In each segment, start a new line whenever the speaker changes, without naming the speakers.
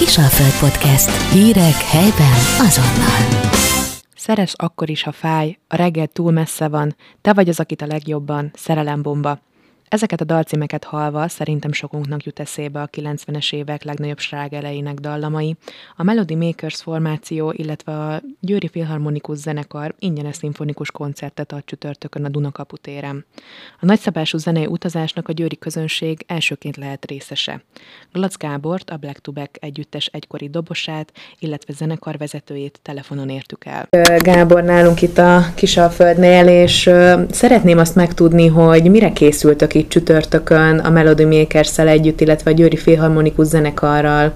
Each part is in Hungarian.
Kisalföld Podcast. Hírek helyben azonnal.
Szeres akkor is, ha fáj, a reggel túl messze van, te vagy az, akit a legjobban, szerelembomba. Ezeket a dalcímeket halva szerintem sokunknak jut eszébe a 90-es évek legnagyobb slágereinek dallamai. A Melody Makers formáció, illetve a Győri Filharmonikus Zenekar ingyenes szimfonikus koncertet ad csütörtökön a Dunakapu téren. A nagyszabású zenei utazásnak a győri közönség elsőként lehet részese. Glac Gábort, a Black to Back együttes egykori dobosát, illetve zenekar vezetőjét telefonon értük el. Gábor nálunk itt a Kisalföldnél, és szeretném azt megtudni, hogy mire készültök itt csütörtökön a Melody makers együtt, illetve a Győri Filharmonikus zenekarral.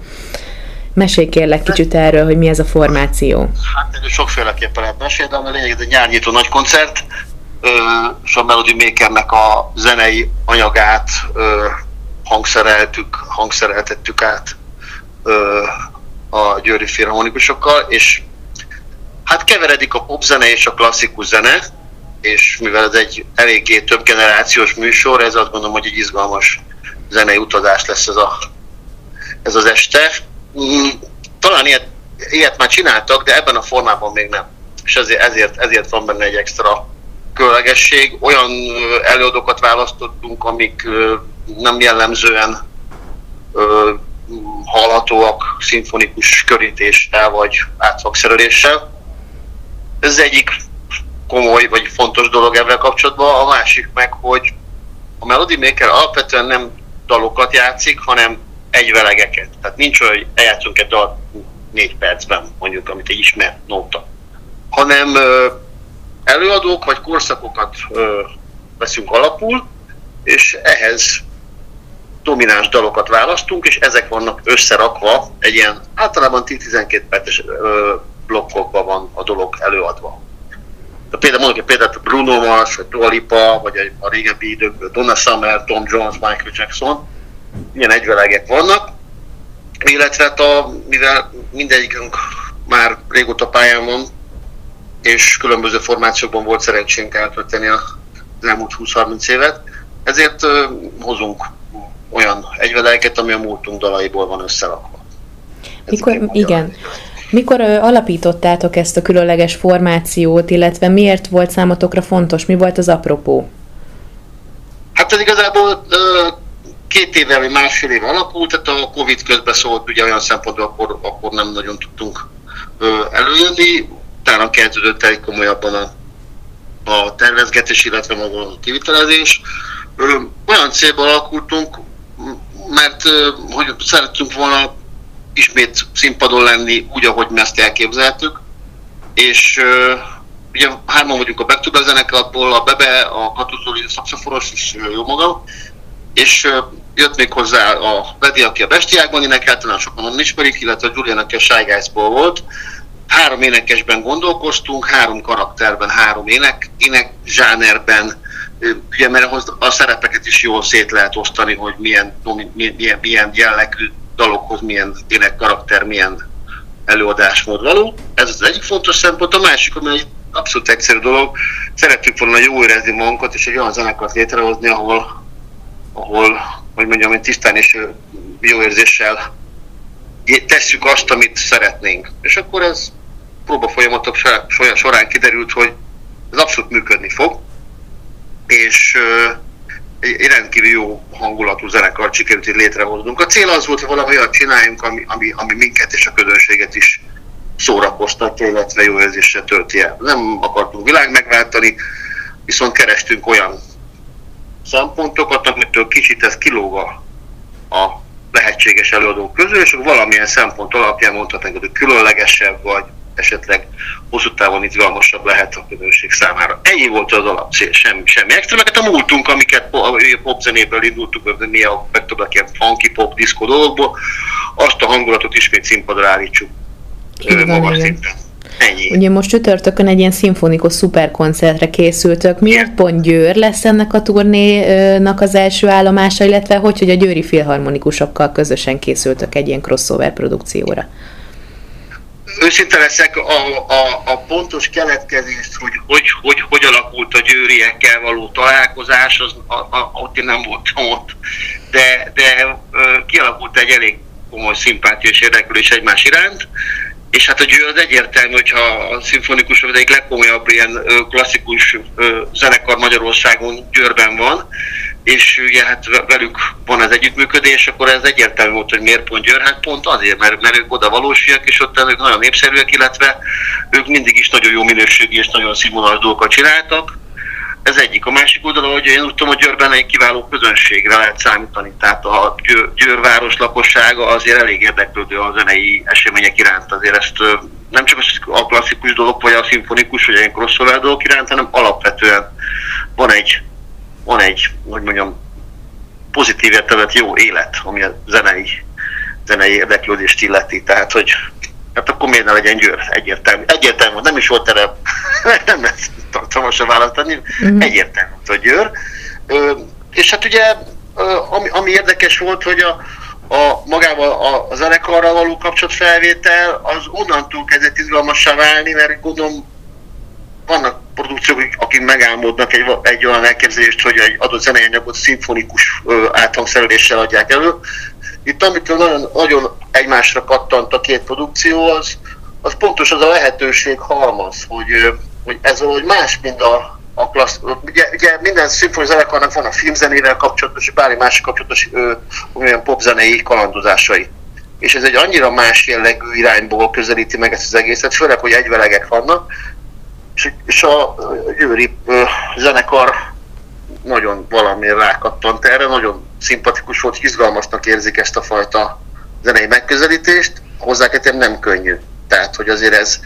Mesélj kérlek kicsit erről, hogy mi ez a formáció.
Hát sokféleképpen lehet mesélni, de a lényeg, egy nyárnyitó nagy koncert, és a Melody Makernek a zenei anyagát hangszereltük, hangszereltettük át a Győri Filharmonikusokkal, és hát keveredik a popzene és a klasszikus zene, és mivel ez egy eléggé több generációs műsor, ez azt gondolom, hogy egy izgalmas zenei utazás lesz ez, a, ez az este. Mm, talán ilyet, ilyet már csináltak, de ebben a formában még nem. És ezért, ezért, ezért van benne egy extra különlegesség. Olyan előadókat választottunk, amik nem jellemzően hallhatóak szimfonikus körítéssel vagy átszakszereléssel. Ez egyik komoly vagy fontos dolog ebben kapcsolatban, a másik meg, hogy a Melody Maker alapvetően nem dalokat játszik, hanem egyvelegeket. Tehát nincs olyan, hogy eljátszunk egy dal négy percben, mondjuk, amit egy ismert nóta. Hanem előadók vagy korszakokat veszünk alapul, és ehhez domináns dalokat választunk, és ezek vannak összerakva, egy ilyen általában 10-12 perces blokkokban van a dolog előadva. Például mondok egy példát, Bruno Mars, vagy Dua Lipa, vagy a régebbi időkből Donna Summer, Tom Jones, Michael Jackson, ilyen egyvelegek vannak, illetve hát a, mivel mindegyikünk már régóta pályán van, és különböző formációkban volt szerencsénk eltölteni az elmúlt 20-30 évet, ezért hozunk olyan egyvelegeket, ami a múltunk dalaiból van összerakva.
Mikor, igen. Mikor alapítottátok ezt a különleges formációt, illetve miért volt számotokra fontos? Mi volt az apropó?
Hát ez igazából két éve vagy másfél éve alakult, tehát a Covid közben szólt, ugye olyan szempontból akkor, akkor nem nagyon tudtunk előjönni, utána kezdődött el komolyabban a, a tervezgetés, illetve maga a kivitelezés. Olyan célból alakultunk, mert hogy szerettünk volna ismét színpadon lenni úgy, ahogy mi ezt elképzeltük. És ugye hárman vagyunk a Back zenekarból, a Bebe, a Katuszoli szakszaforos és jó magam, és jött még hozzá a Bedi, aki a Bestiákban énekelt, talán sokan onnan ismerik, illetve a Julian, aki a Shy Guys-ból volt. Három énekesben gondolkoztunk, három karakterben, három ének, ének zsánerben, ugye mert a szerepeket is jól szét lehet osztani, hogy milyen, milyen, milyen jellegű dalokhoz milyen ének karakter, milyen előadásmód való. Ez az egyik fontos szempont. A másik, ami egy abszolút egyszerű dolog, szerettük volna jó érezni magunkat, és egy olyan zenekart létrehozni, ahol, ahol hogy mondjam, hogy tisztán és jó érzéssel tesszük azt, amit szeretnénk. És akkor ez próba folyamatok során kiderült, hogy ez abszolút működni fog, és rendkívül jó hangulatú zenekar sikerült itt létrehoznunk. A cél az volt, hogy valami olyat csináljunk, ami, ami, ami minket és a közönséget is szórakoztatja, illetve jó érzésre tölti el. Nem akartunk világ megváltani, viszont kerestünk olyan szempontokat, amitől kicsit ez kilóg a, a lehetséges előadók közül, és valamilyen szempont alapján mondhatnánk, hogy különlegesebb, vagy esetleg hosszú távon izgalmasabb lehet a közönség számára. Ennyi volt az alapcél, semmi, semmi hát a múltunk, amiket a popzenéből indultuk, mi a megtudnak ilyen funky pop, diszkó dolgokból, azt a hangulatot ismét színpadra állítsuk magas szinten. Ennyi.
Ugye most csütörtökön egy ilyen szimfonikus szuperkoncertre készültök. Miért pont Győr lesz ennek a turnénak az első állomása, illetve hogy, hogy a győri filharmonikusokkal közösen készültök egy ilyen crossover produkcióra?
Őszinte leszek, a, a, a pontos keletkezést, hogy hogy, hogy hogy alakult a győriekkel való találkozás, az, a, a, ott én nem voltam ott, de, de kialakult egy elég komoly szimpátia és érdeklődés egymás iránt, és hát a Győr az egyértelmű, hogyha a szimfonikus az egyik legkomolyabb ilyen klasszikus zenekar Magyarországon Győrben van, és ugye hát velük van az együttműködés, akkor ez egyértelmű volt, hogy miért pont Győr, hát pont azért, mert, mert ők oda valósiak, és ott ők nagyon népszerűek, illetve ők mindig is nagyon jó minőségű és nagyon színvonalas dolgokat csináltak, ez egyik. A másik oldalon, hogy én úgy tudom, hogy Győrben egy kiváló közönségre lehet számítani. Tehát a Győr, Győrváros lakossága azért elég érdeklődő a zenei események iránt. Azért ezt nem csak a klasszikus dolog, vagy a szimfonikus, vagy egy crossover dolog iránt, hanem alapvetően van egy, van egy, hogy mondjam, pozitív értelmet jó élet, ami a zenei, zenei érdeklődést illeti. Tehát, hogy hát akkor miért ne legyen Győr? Egyértelmű. Egyértelmű, nem is volt erre, nem lesz tartalmasan választani, mm-hmm. egyértelmű, hogy Győr. Ö, és hát ugye, ami, ami érdekes volt, hogy a, a magával a, a zenekarral való kapcsolatfelvétel az onnantól kezdett izgalmassá válni, mert gondolom vannak produkciók, akik megálmodnak egy, egy olyan elképzelést, hogy egy adott zenei anyagot szimfonikus áthangszereléssel adják elő. Itt amikor nagyon, nagyon egymásra kattant a két produkció, az, az pontos az a lehetőség halmaz, hogy, hogy ez valahogy más, mint a, a klassz, ugye, ugye minden szimfoni zenekarnak van a filmzenével kapcsolatos, bármi másik kapcsolatos ö, olyan popzenei kalandozásai. És ez egy annyira más jellegű irányból közelíti meg ezt az egészet, főleg, hogy egyvelegek vannak, és, és a Győri ö, zenekar nagyon valamiért rákattant erre, nagyon szimpatikus volt, izgalmasnak érzik ezt a fajta zenei megközelítést, hozzá nem könnyű. Tehát, hogy azért ez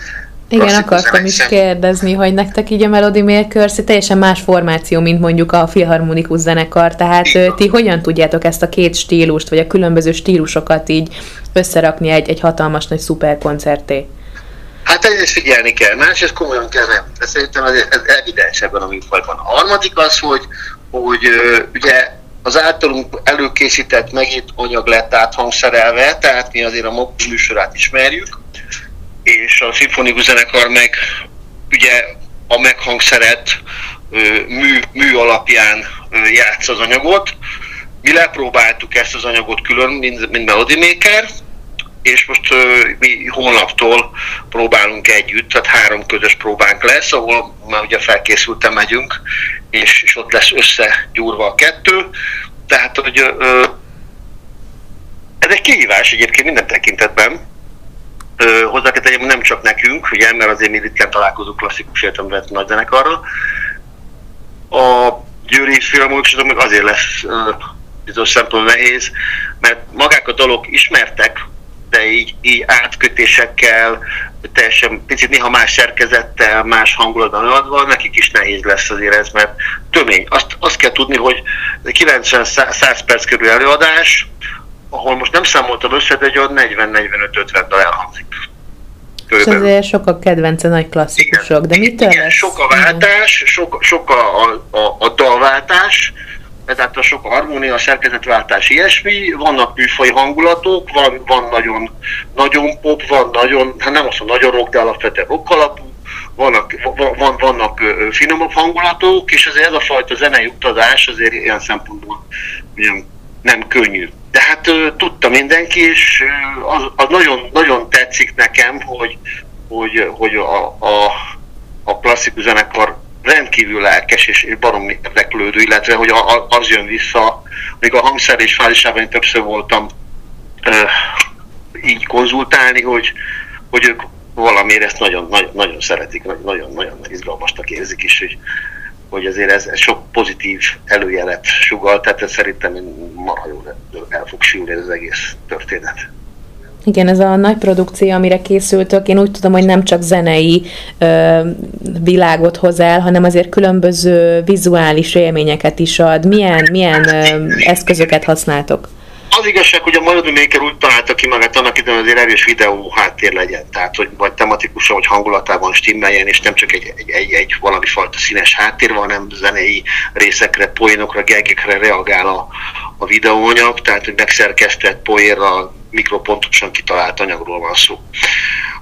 igen, akartam is sem. kérdezni, hogy nektek így a Melody Makers teljesen más formáció, mint mondjuk a filharmonikus zenekar, tehát Igen. ti hogyan tudjátok ezt a két stílust, vagy a különböző stílusokat így összerakni egy, egy hatalmas nagy szuperkoncerté?
Hát egyrészt figyelni kell, másrészt komolyan kell nem. De szerintem ez, ez evidens ebben a műfajban. A harmadik az, hogy, hogy ugye az általunk előkészített megint anyag lett áthangszerelve, tehát mi azért a műsorát ismerjük, és a szimfonikus zenekar meg ugye a meghangszeret mű, mű alapján játsz az anyagot. Mi lepróbáltuk ezt az anyagot külön, mint, mint Melody Maker, és most mi holnaptól próbálunk együtt, tehát három közös próbánk lesz, ahol már ugye felkészültem megyünk, és, és ott lesz összegyúrva a kettő. Tehát, hogy ez egy kihívás egyébként minden tekintetben, hozzá kell tegyem, nem csak nekünk, ugye, mert azért mi ritkán találkozunk klasszikus értelemben nagy zenekarral. A Győri Filharmonikus meg azért lesz bizonyos szempontból nehéz, mert magák a dalok ismertek, de így, így átkötésekkel, teljesen picit néha más szerkezettel, más hangulatban adva, nekik is nehéz lesz azért ez, mert tömény. Azt, azt kell tudni, hogy 90-100 perc körül előadás, ahol most nem számoltam össze, de egy olyan 40-45-50 dal elhangzik.
És azért sok a kedvence nagy klasszikusok, igen, de mitől igen, lesz?
sok a váltás, sok, sok a, a, a, a dalváltás, a sok a harmónia, a szerkezetváltás, ilyesmi, vannak műfai hangulatok, van, van nagyon, nagyon pop, van nagyon, hát nem azt mondom, nagyon rock, de alapvetően rock alapú, vannak, van, vannak finomabb hangulatok, és azért ez a fajta zenei utazás azért ilyen szempontból nem könnyű. De hát tudta mindenki, és az, az nagyon, nagyon tetszik nekem, hogy, hogy, hogy a, a, a klasszikus zenekar rendkívül lelkes és, és barom érdeklődő, illetve hogy a, a, az jön vissza, még a hangszerés fázisában én többször voltam uh, így konzultálni, hogy, hogy ők valamiért ezt nagyon, nagyon, nagyon szeretik, nagyon, nagyon izgalmasnak érzik is, hogy hogy azért ez, ez sok pozitív előjelet sugal, tehát ez szerintem marha jól el fog sülni ez az egész történet.
Igen, ez a nagy produkció, amire készültök, én úgy tudom, hogy nem csak zenei ö, világot hoz el, hanem azért különböző vizuális élményeket is ad. Milyen, milyen ö, eszközöket használtok?
Az igazság, hogy a Melody Maker úgy találta ki magát annak időn, azért erős videó háttér legyen, tehát hogy vagy tematikusan, vagy hangulatában stimmeljen, és nem csak egy, egy, egy, egy valami fajta színes háttér hanem zenei részekre, poénokra, gegekre reagál a, a videóanyag, tehát hogy megszerkesztett poénra, mikropontosan kitalált anyagról van szó.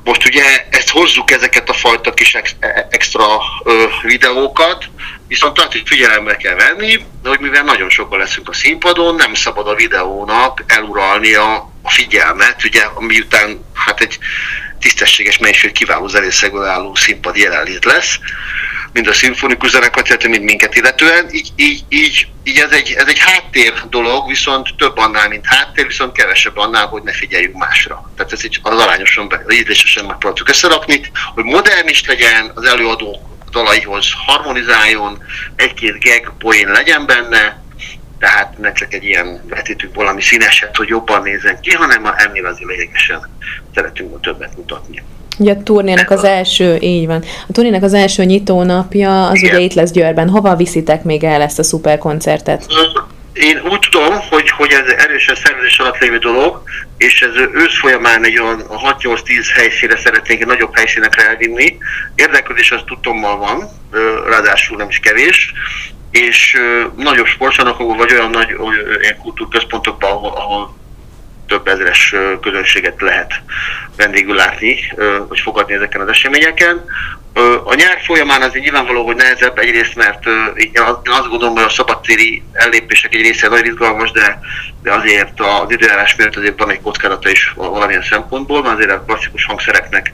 Most ugye ezt hozzuk ezeket a fajta kis e, extra ö, videókat, viszont azt hogy figyelembe kell venni, hogy mivel nagyon sokan leszünk a színpadon, nem szabad a videónak eluralni a, figyelmet, ugye, miután hát egy tisztességes mennyiség kiváló zenészegből álló színpad jelenlét lesz, mind a szimfonikus zenekart, illetve mind minket illetően. Így, így, így, így ez, egy, ez egy háttér dolog, viszont több annál, mint háttér, viszont kevesebb annál, hogy ne figyeljünk másra. Tehát ez így az arányosan, ízlésesen megpróbáltuk összerakni, hogy modern is legyen, az előadó dalaihoz harmonizáljon, egy-két gag poén legyen benne, tehát ne csak egy ilyen vetítünk valami színeset, hogy jobban nézzen ki, hanem ennél azért lényegesen szeretünk többet mutatni.
Ugye a turnének az első, így van, a turnének az első nyitónapja az Igen. ugye itt lesz Győrben. Hova viszitek még el ezt a szuper koncertet?
Én úgy tudom, hogy, hogy ez erősen szervezés alatt lévő dolog, és ez ősz folyamán egy olyan 6-8-10 helyszínre szeretnénk egy nagyobb helyszínekre elvinni. Érdeklődés az tudtommal van, ráadásul nem is kevés, és nagyobb sportcsarnokokban, vagy olyan nagy olyan kultúrközpontokban, ahol, ahol több ezeres közönséget lehet vendégül látni, vagy fogadni ezeken az eseményeken. A nyár folyamán azért nyilvánvaló, hogy nehezebb egyrészt, mert én azt gondolom, hogy a szabadtéri ellépések egy része nagyon izgalmas, de, de azért az időjárás miatt azért van egy kockázata is valamilyen szempontból, mert azért a klasszikus hangszereknek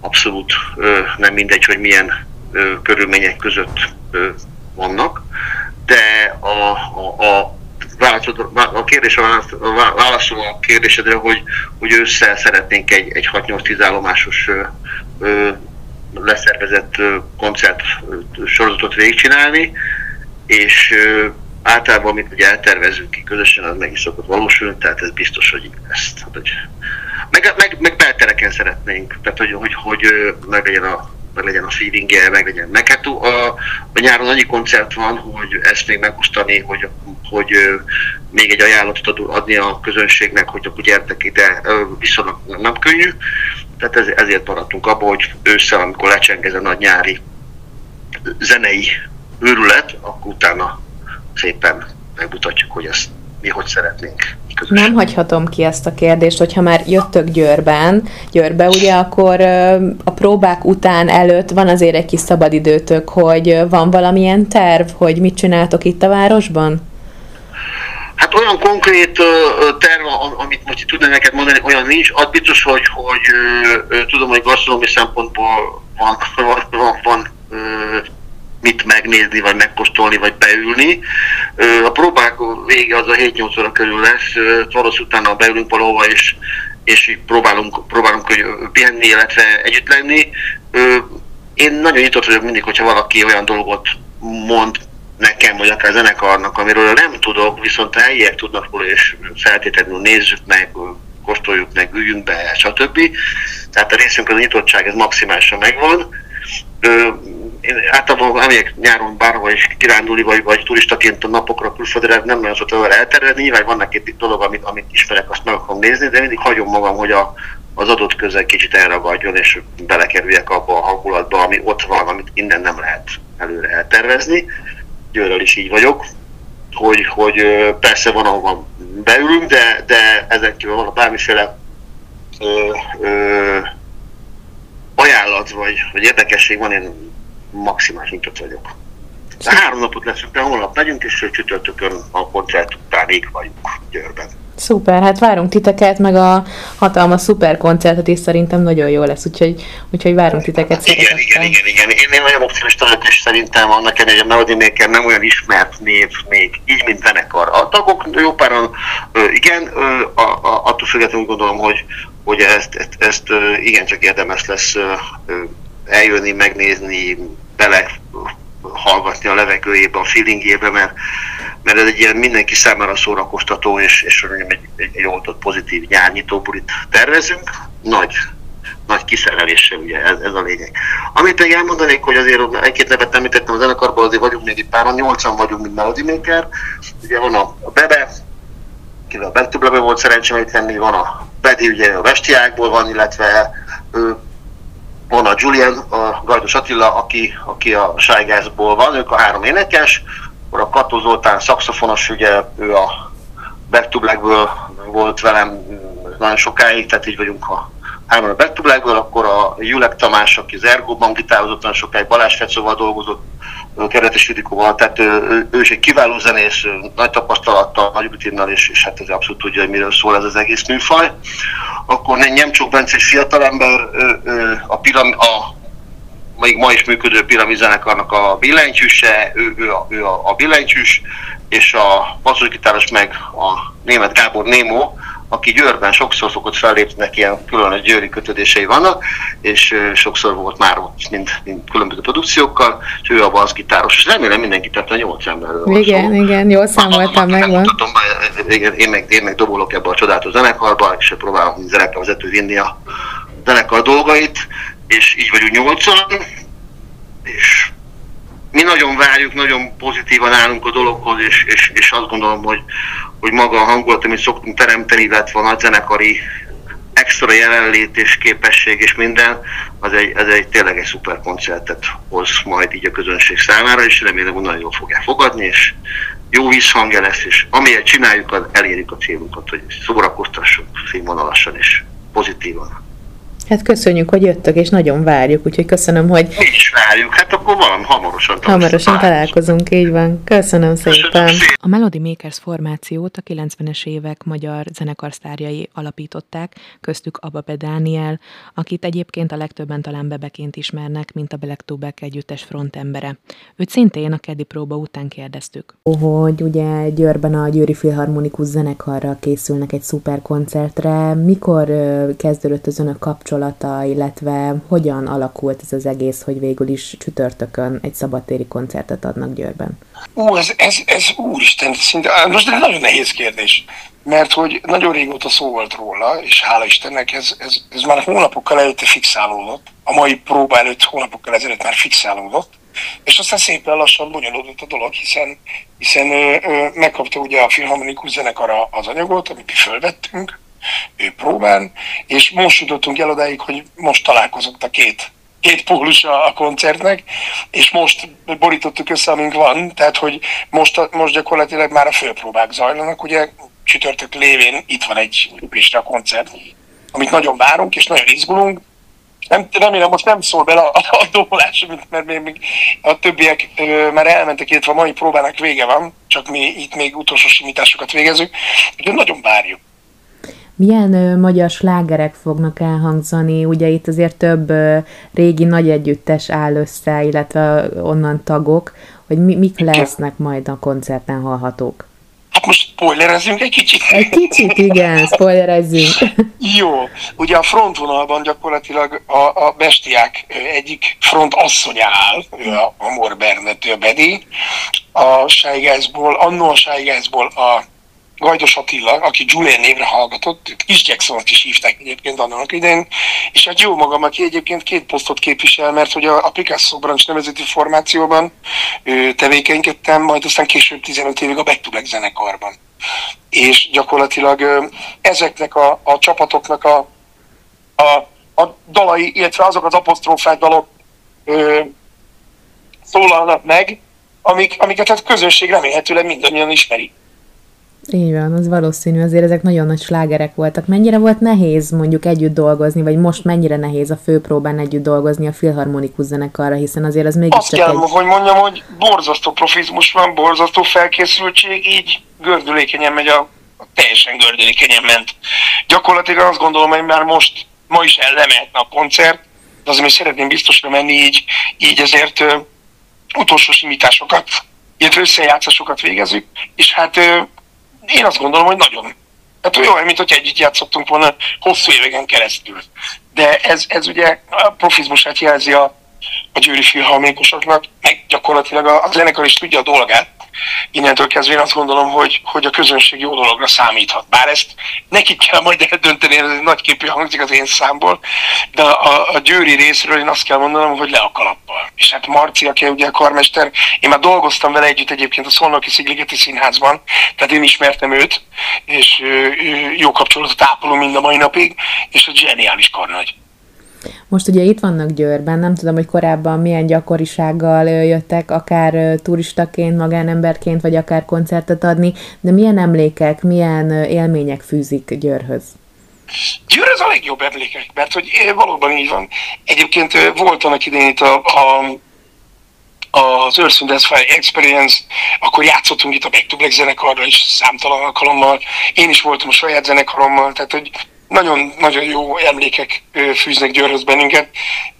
abszolút nem mindegy, hogy milyen körülmények között vannak, de a, a, a a kérdés válaszol a kérdésedre, hogy, hogy össze szeretnénk egy, egy 6-8-10 állomásos ö, leszervezett koncert sorozatot végigcsinálni, és ö, általában, amit ugye eltervezünk ki közösen, az meg is szokott valósulni, tehát ez biztos, hogy ezt, hogy meg, meg, meg beltereken szeretnénk, tehát hogy, hogy, hogy meg legyen a meg legyen a feelingje, meg legyen. Meg hát a, a nyáron annyi koncert van, hogy ezt még megosztani, hogy, hogy még egy ajánlatot adni a közönségnek, hogy akkor gyertek ide, viszonylag nem könnyű. Tehát ez, ezért maradtunk abban, hogy ősszel, amikor lecseng ez a nagy nyári zenei őrület, akkor utána szépen megmutatjuk, hogy ezt mi hogy szeretnénk.
Közösen. Nem hagyhatom ki ezt a kérdést, hogyha már jöttök Győrben, Győrbe, ugye akkor a próbák után előtt van azért egy kis szabadidőtök, hogy van valamilyen terv, hogy mit csináltok itt a városban?
Hát olyan konkrét terv, amit most tudnám neked mondani, olyan nincs. Az biztos, hogy, hogy tudom, hogy gasztronómi szempontból van, van, van, van mit megnézni, vagy megkóstolni, vagy beülni. A próbák vége az a 7-8 óra körül lesz, Torosz utána beülünk valahova, és, és próbálunk, próbálunk hogy pihenni, illetve együtt lenni. Én nagyon nyitott vagyok mindig, hogyha valaki olyan dolgot mond nekem, vagy akár zenekarnak, amiről nem tudok, viszont helyiek tudnak róla, és feltétlenül nézzük meg, kóstoljuk meg, üljünk be, stb. Tehát a részünk a nyitottság ez maximálisan megvan én általában amelyek nyáron bárhol is kirándulni, vagy, vagy turistaként a napokra külföldre nem nagyon szoktam vele elterjedni. Nyilván vannak egy dolog, amit, amit ismerek, azt meg akarom nézni, de mindig hagyom magam, hogy a, az adott közeg kicsit elragadjon, és belekerüljek abba a hangulatba, ami ott van, amit innen nem lehet előre eltervezni. Győrrel is így vagyok, hogy, hogy persze van, ahova beülünk, de, de ezen kívül van bármiféle ö, ö, ajánlat vagy, vagy érdekesség van, én maximális nyitott vagyok. De három napot leszünk, de holnap megyünk, és csütörtökön a koncert utánig vagyunk Győrben.
Szuper, hát várunk titeket, meg a hatalmas szuper koncertet is szerintem nagyon jó lesz, úgyhogy, úgyhogy várunk titeket
Igen, igen, igen, igen. Én, én nagyon optimista vagyok, és szerintem annak ellenére, hogy a Melody Maker nem olyan ismert név még, így, mint zenekar. A tagok jó páran, igen, a, a, attól függetlenül gondolom, hogy, hogy ezt, ezt, ezt igencsak érdemes lesz eljönni, megnézni, bele hallgatni a levegőjébe, a feelingjébe, mert, mert ez egy ilyen mindenki számára szórakoztató és, és egy, egy, egy oldott pozitív nyárnyitó bulit tervezünk. Nagy, nagy kiszereléssel, ugye ez, ez a lényeg. Amit még elmondanék, hogy azért egy-két nevet említettem a zenekarban, azért vagyunk még egy páran, nyolcan vagyunk, mint Melody Maker. Ugye van a, Bebe, kivel a Bentüblebe volt szerencsém tenni, van a Bedi, ugye a Vestiákból van, illetve van a Julian, a Gajdos Attila, aki, aki a Sájgázból van, ők a három énekes, akkor a Kató Zoltán szakszofonos, ugye ő a Back to Blackből volt velem nagyon sokáig, tehát így vagyunk a hárman a Back to Blackből, akkor a Julek Tamás, aki az Ergo-ban gitározott, nagyon sokáig Balázs Fecóval dolgozott, Keretes Judikóval, tehát ő, ő is egy kiváló zenész, nagy tapasztalattal, nagy rutinnal, és, és hát ez abszolút tudja, hogy miről szól ez az egész műfaj. Akkor Nyemcsók Bence egy fiatalember, a, piram, a még ma is működő piramizenekarnak a billentyűse, ő, ő, a, ő a, a billentyűs, és a basszusgitáros meg a német Gábor Némó, aki Győrben sokszor szokott fellépni, ilyen különös győri kötődései vannak, és sokszor volt már ott mind, mind különböző produkciókkal, és ő a basszgitáros, és remélem mindenki tett a nyolc emberről
van Igen, szó. igen, jól számoltam, megvan.
Igen, én meg, én meg dobolok ebbe a csodálatos zenekarba, és próbálom, mint zenekarvezető vinni a zenekar dolgait, és így vagyunk nyolcan, és mi nagyon várjuk, nagyon pozitívan állunk a dologhoz, és, és, és azt gondolom, hogy, hogy maga a hangulat, amit szoktunk teremteni, illetve a zenekari extra jelenlét és képesség és minden, az egy, ez egy tényleg egy szuper koncertet hoz majd így a közönség számára, és remélem, hogy nagyon jól fogják fogadni, és jó visszhangja lesz, és amiért csináljuk, az elérjük a célunkat, hogy szórakoztassunk színvonalasan és pozitívan.
Hát köszönjük, hogy jöttök, és nagyon várjuk, úgyhogy köszönöm, hogy...
Mi is várjuk, hát akkor valami hamarosan
Hamarosan találkozunk, így van. Köszönöm szépen. Köszönöm szépen. A Melody Makers formációt a 90-es évek magyar zenekarsztárjai alapították, köztük Ababe Dániel, akit egyébként a legtöbben talán bebeként ismernek, mint a Black to Back együttes frontembere. Őt szintén a keddi próba után kérdeztük. Hogy ugye Győrben a Győri Filharmonikus zenekarral készülnek egy szuper koncertre. Mikor kezdődött az önök kapcsolat kapcsolata, illetve hogyan alakult ez az egész, hogy végül is csütörtökön egy szabadtéri koncertet adnak Győrben?
Ú, ez, ez, ez úristen, szinte, most ez nagyon nehéz kérdés, mert hogy nagyon régóta szó volt róla, és hála Istennek ez, ez, ez már hónapokkal előtte fixálódott, a mai próba előtt hónapokkal ezelőtt már fixálódott, és aztán szépen lassan bonyolódott a dolog, hiszen, hiszen ö, ö, megkapta ugye a Filharmonikus zenekar az anyagot, amit mi fölvettünk, próbán, és most jutottunk el odáig, hogy most találkozott a két két pólusa a koncertnek, és most borítottuk össze, amink van, tehát hogy most, most gyakorlatilag már a főpróbák zajlanak, ugye csütörtök lévén itt van egy Pistra koncert, amit nagyon várunk, és nagyon izgulunk, nem, remélem most nem szól bele a, a dobolás, mert még, még a többiek ö, már elmentek, illetve a mai próbának vége van, csak mi itt még utolsó simításokat végezünk, úgyhogy nagyon várjuk.
Milyen ö, magyar slágerek fognak elhangzani? Ugye itt azért több ö, régi nagy együttes áll össze, illetve onnan tagok, hogy mi, mik lesznek majd a koncerten hallhatók?
Hát most spoilerezzünk egy kicsit?
Egy kicsit, igen, spoilerezzünk.
Jó, ugye a frontvonalban gyakorlatilag a, a bestiák egyik front asszonya áll, ő a Amor Bernet, ő a Bedi, a Sejgászból, annó a Sejgászból a Gajdos Attila, aki Julian névre hallgatott, Kis jackson is hívták egyébként annak idején, és hát jó magam, aki egyébként két posztot képvisel, mert hogy a, a Picasso Branch nevezeti formációban ő, tevékenykedtem, majd aztán később 15 évig a Back to Black zenekarban. És gyakorlatilag ö, ezeknek a, a csapatoknak a, a, a dalai, illetve azok az apostrofált dalok ö, szólalnak meg, amik, amiket a közönség remélhetőleg mindannyian ismeri.
Így van, az valószínű, azért ezek nagyon nagy slágerek voltak. Mennyire volt nehéz mondjuk együtt dolgozni, vagy most mennyire nehéz a főpróbán együtt dolgozni a filharmonikus zenekarra, hiszen azért az mégis
Azt kell, egy... hogy mondjam, hogy borzasztó profizmus van, borzasztó felkészültség, így gördülékenyen megy a, a teljesen gördülékenyen ment. Gyakorlatilag azt gondolom, hogy már most, ma is el a koncert, de azért még szeretném biztosra menni, így, így ezért ö, utolsó simításokat, illetve összejátszásokat végezzük, és hát ö, én azt gondolom, hogy nagyon. Hát olyan, mint hogy együtt játszottunk volna hosszú éveken keresztül. De ez, ez ugye a profizmusát jelzi a, a győri filharmonikosoknak, meg gyakorlatilag a, a zenekar is tudja a dolgát, innentől kezdve én azt gondolom, hogy, hogy a közönség jó dologra számíthat. Bár ezt nekik kell majd eldönteni, ez egy nagy képű hangzik az én számból, de a, a győri részről én azt kell mondanom, hogy le a kalappal. És hát Marci, aki ugye a karmester, én már dolgoztam vele együtt egyébként a Szolnoki Szigligeti Színházban, tehát én ismertem őt, és jó kapcsolatot ápolunk mind a mai napig, és egy zseniális karnagy.
Most ugye itt vannak Győrben, nem tudom, hogy korábban milyen gyakorisággal jöttek, akár turistaként, magánemberként, vagy akár koncertet adni, de milyen emlékek, milyen élmények fűzik Győrhöz?
Győr az a legjobb emlékek, mert hogy valóban így van. Egyébként volt annak idején itt a, a az Earth Fire Experience, akkor játszottunk itt a Back to Black zenekarra is számtalan alkalommal, én is voltam a saját zenekarommal, tehát hogy nagyon, nagyon jó emlékek fűznek Győrhöz bennünket.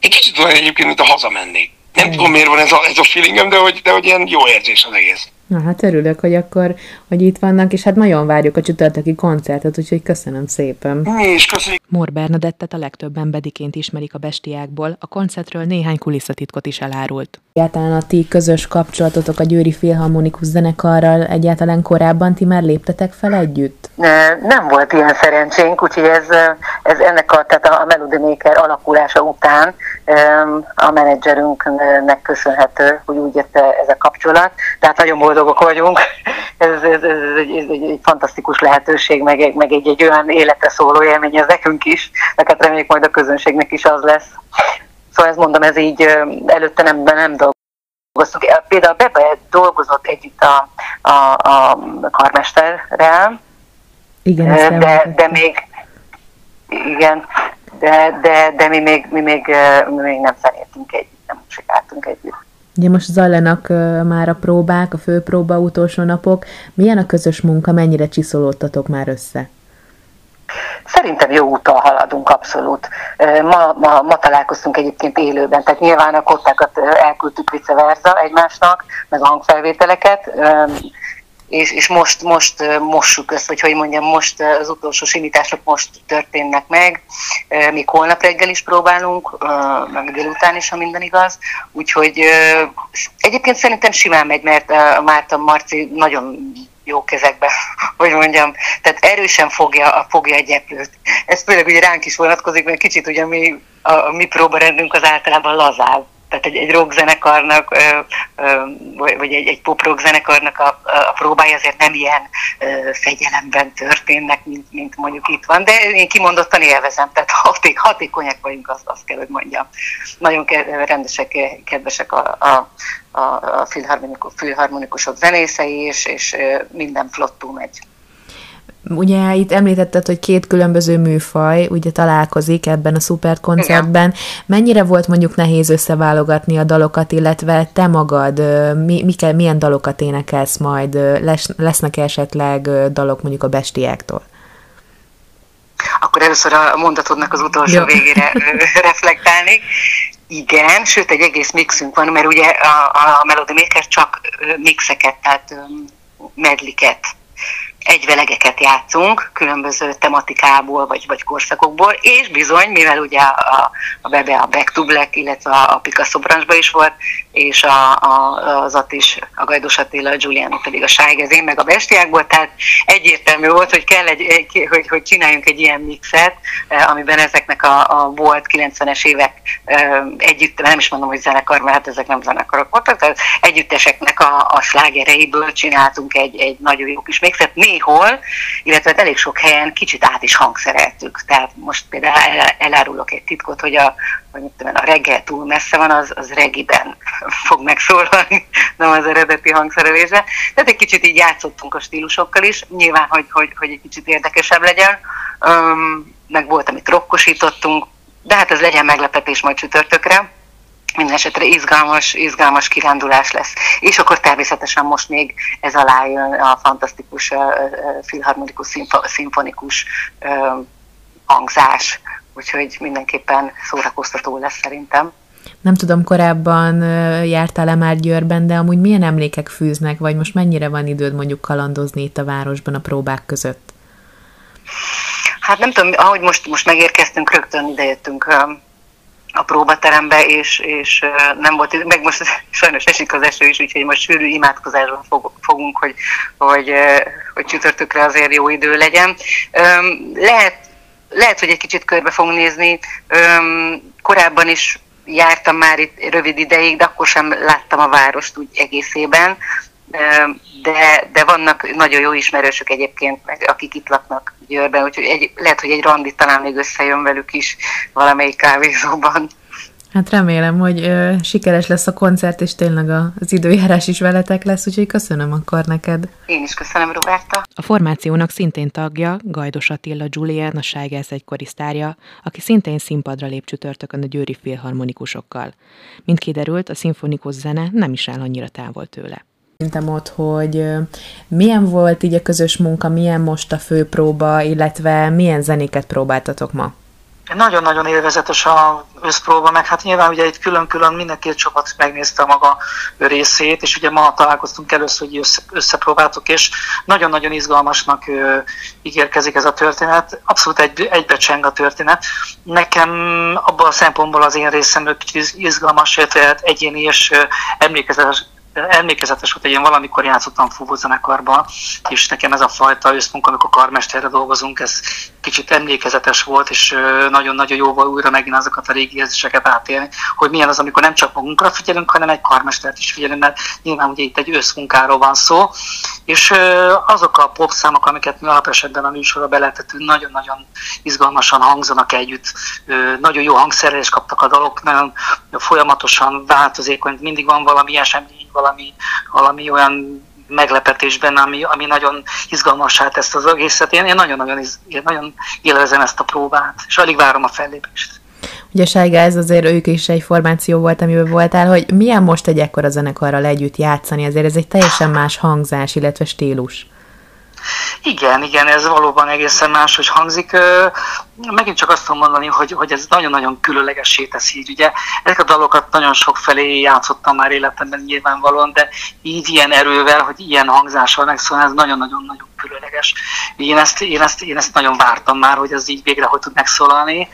Egy kicsit olyan egyébként, mint a hazamennék. Nem tudom, miért van ez a, ez a feelingem, de hogy, de hogy ilyen jó érzés az egész.
Na hát örülök, hogy akkor, hogy itt vannak, és hát nagyon várjuk a csütörtöki koncertet, úgyhogy köszönöm szépen.
Mi is köszönjük.
Mór Bernadettet a legtöbben bediként ismerik a bestiákból, a koncertről néhány kulisszatitkot is elárult. Egyáltalán a ti közös kapcsolatotok a Győri Filharmonikus zenekarral egyáltalán korábban ti már léptetek fel együtt?
Nem volt ilyen szerencsénk, úgyhogy ez, ez ennek a, tehát a Melody Maker alakulása után a menedzserünknek köszönhető, hogy úgy jött ez a kapcsolat. Tehát nagyon boldogok vagyunk. Ez, ez, ez, egy, ez egy, egy fantasztikus lehetőség, meg, meg egy, egy olyan életre szóló élmény ez nekünk is, neked reméljük majd a közönségnek is az lesz. Szóval ezt mondom, ez így előtte nem, nem dolgoztunk. Például Bebe dolgozott együtt a, a, a karmesterrel,
igen,
de, de még igen, de, de, de mi, még, mi, még, mi még nem zenéltünk együtt, nem musikáltunk együtt.
Ugye most zajlanak már a próbák, a főpróba utolsó napok. Milyen a közös munka, mennyire csiszolódtatok már össze?
Szerintem jó úton haladunk abszolút. Ma, ma, ma találkoztunk egyébként élőben, tehát nyilván a kottákat elküldtük vice versa egymásnak, meg a hangfelvételeket és, és most, most mossuk ezt, vagy hogy mondjam, most az utolsó simítások most történnek meg, még holnap reggel is próbálunk, meg délután is, ha minden igaz, úgyhogy egyébként szerintem simán megy, mert a Márta Marci nagyon jó kezekbe, hogy mondjam, tehát erősen fogja, fogja a gyeplőt. Ez főleg ugye ránk is vonatkozik, mert kicsit ugye mi, a, a mi próbarendünk az általában lazább tehát egy, egy rockzenekarnak, vagy egy, egy pop zenekarnak a, a próbái azért nem ilyen fegyelemben történnek, mint, mint mondjuk itt van, de én kimondottan élvezem, tehát haték, hatékonyak vagyunk, azt, azt kell, hogy mondjam. Nagyon rendesek, kedvesek a, a, a, a filharmonikusok zenészei, és, és minden flottul megy.
Ugye itt említetted, hogy két különböző műfaj ugye találkozik ebben a szuperkoncertben. Igen. Mennyire volt mondjuk nehéz összeválogatni a dalokat, illetve te magad mi, mi kell, milyen dalokat énekelsz majd? Les, lesznek esetleg dalok mondjuk a bestiáktól?
Akkor először a mondatodnak az utolsó Jó. végére reflektálnék. Igen, sőt egy egész mixünk van, mert ugye a, a Melody Maker csak mixeket, tehát medliket egyvelegeket játszunk, különböző tematikából vagy, vagy korszakokból, és bizony, mivel ugye a, a Bebe a Back to Black, illetve a, a Picasso branchban is volt, és a, a, az Attis, a Gajdos Attila, a Giuliano pedig a Ságezén, meg a Bestiákból, tehát egyértelmű volt, hogy kell egy, egy hogy, hogy csináljunk egy ilyen mixet, eh, amiben ezeknek a, a volt 90-es évek eh, együtt, nem is mondom, hogy zenekar, mert hát ezek nem zenekarok voltak, tehát együtteseknek a, a slágereiből csináltunk egy, egy nagyon jó kis mixet, néhol, illetve hát elég sok helyen kicsit át is hangszereltük. Tehát most például elárulok egy titkot, hogy a, hogy mit tudom, a reggel túl messze van, az, az regiben fog megszólalni, nem az eredeti hangszerelésben. Tehát egy kicsit így játszottunk a stílusokkal is, nyilván, hogy, hogy, hogy egy kicsit érdekesebb legyen. Um, meg volt, amit rokkosítottunk, de hát ez legyen meglepetés majd csütörtökre minden esetre izgalmas, izgalmas kirándulás lesz. És akkor természetesen most még ez alá jön a fantasztikus uh, filharmonikus, szimfo- szimfonikus uh, hangzás, úgyhogy mindenképpen szórakoztató lesz szerintem.
Nem tudom, korábban jártál-e már Győrben, de amúgy milyen emlékek fűznek, vagy most mennyire van időd mondjuk kalandozni itt a városban a próbák között?
Hát nem tudom, ahogy most, most megérkeztünk, rögtön idejöttünk a próbaterembe, és, és nem volt, meg most sajnos esik az eső is, úgyhogy most sűrű imádkozásban fogunk, hogy, hogy, hogy csütörtökre azért jó idő legyen. Lehet, lehet, hogy egy kicsit körbe fogunk nézni. Korábban is jártam már itt rövid ideig, de akkor sem láttam a várost úgy egészében de, de vannak nagyon jó ismerősök egyébként, meg akik itt laknak Győrben, úgyhogy egy, lehet, hogy egy randi talán még összejön velük is valamelyik kávézóban.
Hát remélem, hogy ö, sikeres lesz a koncert, és tényleg a, az időjárás is veletek lesz, úgyhogy köszönöm akkor neked.
Én is köszönöm, Roberta.
A formációnak szintén tagja Gajdos Attila Julian, a Ságels egykori sztárja, aki szintén színpadra lép csütörtökön a Győri Filharmonikusokkal. Mint kiderült, a szimfonikus zene nem is áll annyira távol tőle. Szerintem ott, hogy milyen volt így a közös munka, milyen most a főpróba, illetve milyen zenéket próbáltatok ma?
Nagyon-nagyon élvezetes a összpróba, meg hát nyilván ugye itt külön-külön minden két csapat megnézte maga részét, és ugye ma találkoztunk először, hogy össze, összepróbáltuk, és nagyon-nagyon izgalmasnak ö, ígérkezik ez a történet. Abszolút egy, egybecseng a történet. Nekem abban a szempontból az én részemről kicsit izgalmas, egyéni és emlékezetes, emlékezetes volt, hogy én valamikor játszottam fúvózenekarban, és nekem ez a fajta összmunka, amikor karmesterre dolgozunk, ez kicsit emlékezetes volt, és nagyon-nagyon jó volt újra megint azokat a régi érzéseket átélni, hogy milyen az, amikor nem csak magunkra figyelünk, hanem egy karmestert is figyelünk, mert nyilván ugye itt egy összmunkáról van szó, és azok a popszámok, amiket mi alapesetben a műsorra beletettünk, nagyon-nagyon izgalmasan hangzanak együtt, nagyon jó hangszerelést kaptak a dalok, nagyon folyamatosan változékony, mindig van valami esemény, valami, valami olyan meglepetésben, ami, ami nagyon izgalmassá tesz az egészet. Én, én nagyon-nagyon én nagyon élvezem ezt a próbát, és alig várom a fellépést.
Ugye Sájga, ez azért ők is egy formáció volt, amiben voltál, hogy milyen most egy ekkora zenekarral együtt játszani, azért ez egy teljesen más hangzás, illetve stílus.
Igen, igen, ez valóban egészen más, hogy hangzik. Megint csak azt tudom mondani, hogy, hogy ez nagyon-nagyon különlegessé teszi így. Ugye ezek a dalokat nagyon sok felé játszottam már életemben nyilvánvalóan, de így ilyen erővel, hogy ilyen hangzással megszólni, ez nagyon-nagyon-nagyon különleges. Én ezt, én, ezt, én ezt nagyon vártam már, hogy ez így végre hogy tud megszólalni,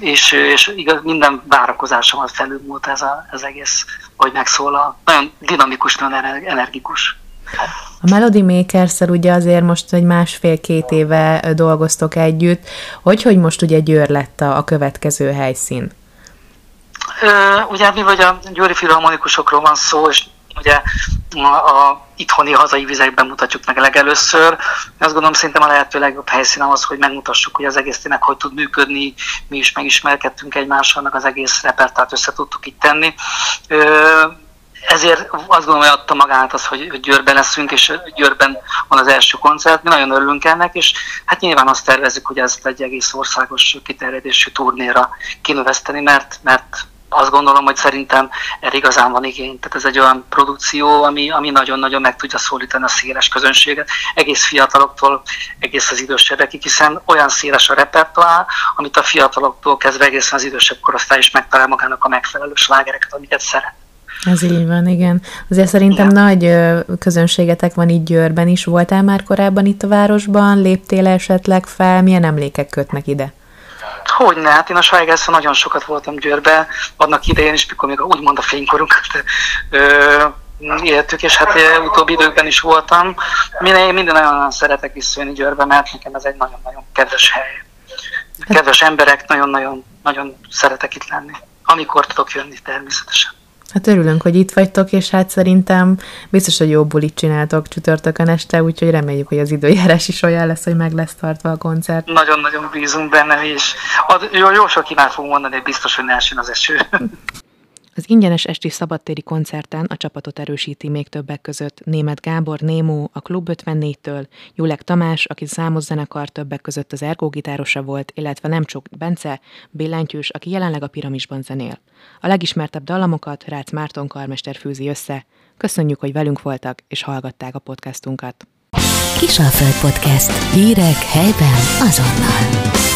és, és igaz, minden várakozásomat felülmúlt ez, a, ez egész, hogy megszólal. Nagyon dinamikus, nagyon energikus.
A Melody makers ugye azért most egy másfél-két éve dolgoztok együtt. Hogy, hogy most ugye Győr lett a, a következő helyszín?
Ö, ugye mi vagy a Győri Filharmonikusokról van szó, és ugye a, a itthoni hazai vizekben mutatjuk meg legelőször. Azt gondolom szerintem a lehető legjobb helyszín az, hogy megmutassuk, hogy az egész tényleg hogy tud működni, mi is megismerkedtünk egymással, meg az egész repertát össze tudtuk itt tenni. Ö, ezért azt gondolom, hogy adta magát az, hogy Győrben leszünk, és Győrben van az első koncert. Mi nagyon örülünk ennek, és hát nyilván azt tervezik, hogy ezt egy egész országos kiterjedésű turnéra kinöveszteni, mert, mert azt gondolom, hogy szerintem erre igazán van igény. Tehát ez egy olyan produkció, ami, ami nagyon-nagyon meg tudja szólítani a széles közönséget, egész fiataloktól, egész az idősebbekig, hiszen olyan széles a repertoár, amit a fiataloktól kezdve egészen az idősebb korosztály is megtalál magának a megfelelő slágereket, amiket szeret.
Ez így van, igen. Azért szerintem igen. nagy közönségetek van itt Győrben is. Voltál már korábban itt a városban? Léptél esetleg fel? Milyen emlékek kötnek ide?
Hogy ne, hát én a Sajgászon nagyon sokat voltam Győrbe, annak idején is, mikor még úgymond a fénykorunkat éltük, és hát utóbbi időkben is voltam. Minden, minden nagyon szeretek visszajönni Győrbe, mert nekem ez egy nagyon-nagyon kedves hely. Kedves emberek, nagyon-nagyon nagyon szeretek itt lenni. Amikor tudok jönni természetesen.
Hát örülünk, hogy itt vagytok, és hát szerintem biztos, hogy jó bulit csináltok csütörtökön este, úgyhogy reméljük, hogy az időjárás is olyan lesz, hogy meg lesz tartva a koncert.
Nagyon-nagyon bízunk benne, és jó, jó sok imád fogunk mondani, biztos, hogy ne az eső.
Az ingyenes esti szabadtéri koncerten a csapatot erősíti még többek között Német Gábor Némó a Klub 54-től, Julek Tamás, aki számos zenekar többek között az Ergó gitárosa volt, illetve nem csak Bence, Billentyűs, aki jelenleg a Piramisban zenél. A legismertebb dallamokat Rácz Márton karmester fűzi össze. Köszönjük, hogy velünk voltak és hallgatták a podcastunkat.
Kisalföld Podcast. Hírek helyben azonnal.